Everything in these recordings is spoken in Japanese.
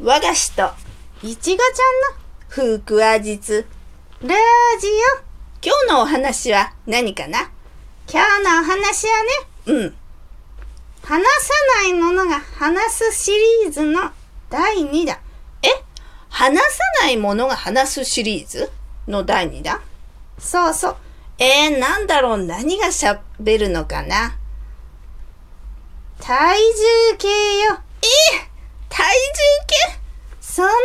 和菓子といちごちゃんの風クア実ラジオ。今日のお話は何かな？今日のお話はね、うん。話さないものが話すシリーズの第2弾。え？話さないものが話すシリーズ？の第2弾？そうそう。えー、なんだろう？何が喋るのかな？体重計よ。え体重そんなに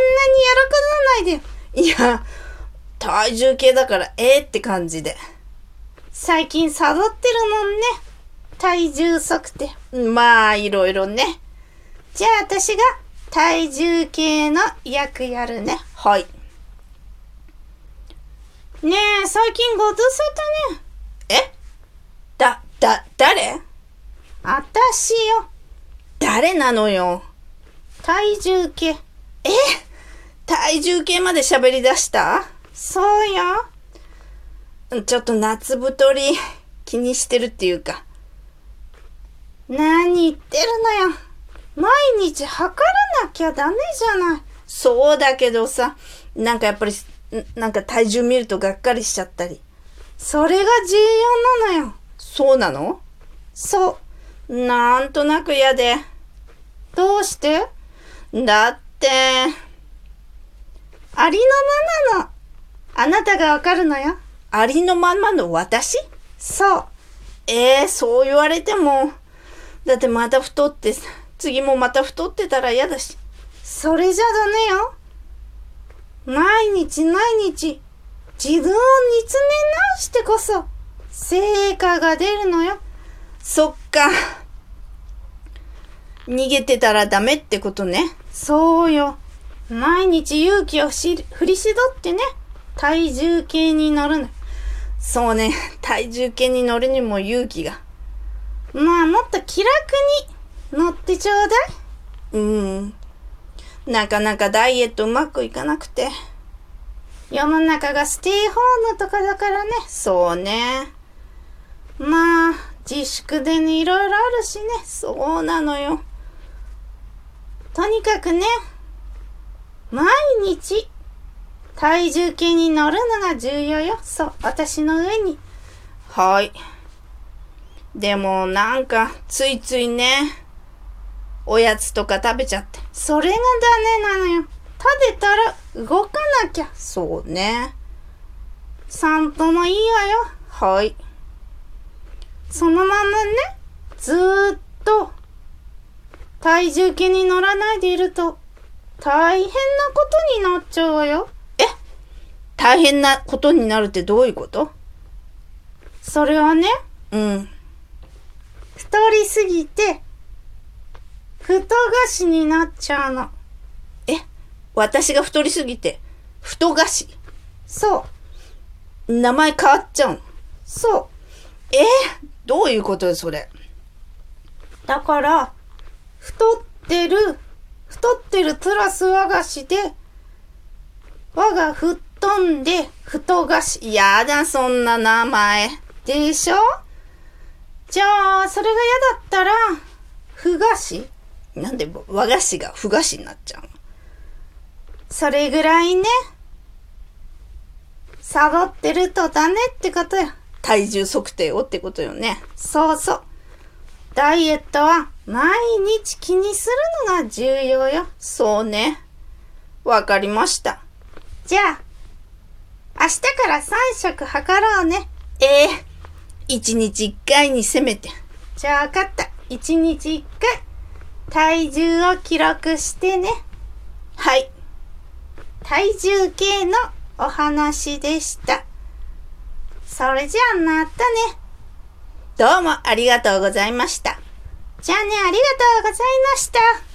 喜ばないでいや、体重計だからえーって感じで。最近サボってるもんね。体重測定。まあ、いろいろね。じゃあ私が体重計の役やるね。はい。ねえ、最近ご無沙汰ね。え？だ、だ、誰？あたしよ。誰なのよ体重計。え？体重計まで喋り出した？そうよ。ちょっと夏太り気にしてるっていうか。何言ってるのよ。毎日測らなきゃダメじゃない。そうだけどさ、なんかやっぱり、んなんか体重見るとがっかりしちゃったり。それが重要なのよ。そうなの？そう。なんとなく嫌で。どうして？だって、ありのままの、あなたがわかるのよ。ありのままの私？そう。えー、そう言われても、だってまた太ってさ、次もまた太ってたら嫌だし。それじゃダメよ。毎日毎日、自分を見つめ直してこそ、成果が出るのよ。そっか。逃げてたらダメってことね。そうよ。毎日勇気をし振り絞ってね、体重計に乗るの。そうね、体重計に乗るにも勇気が。まあ、もっと気楽に乗ってちょうだい。うん。なかなかダイエットうまくいかなくて。世の中がステイホームとかだからね。そうね。まあ、自粛でね、いろいろあるしね。そうなのよ。とにかくね、毎日、体重計に乗るのが重要よ。そう、私の上に。はい。でもなんかついついね、おやつとか食べちゃって。それがダメなのよ。食べたら動かなきゃ。そうね。散歩もいいわよ。はい。そのままね、ずーっと体重計に乗らないでいると大変なことになっちゃうわよ。大変なことになるってどういうこと？それはね、うん。太りすぎて太菓子になっちゃうの。え？私が太りすぎて、太菓子そう、名前変わっちゃうの？そう。え？どういうことよ、それ？だから、太ってる、太ってるプラス和菓子で、和が吹っ飛んで太菓子やだ、そんな名前。でしょ？じゃあ、それが嫌だったら、ふ菓子？なんで和菓子が不菓子になっちゃうの？それぐらいね。サボってるとダメってことよ。体重測定をってことよね。そうそう。ダイエットは毎日気にするのが重要よ。そうね。わかりました。じゃあ、明日から3食測ろうね。ええ一日一回にせめて。じゃあ分かった。1日1回、体重を記録してね。はい。体重計のお話でした。それじゃあまたね。どうもありがとうございました。じゃあね、ありがとうございました。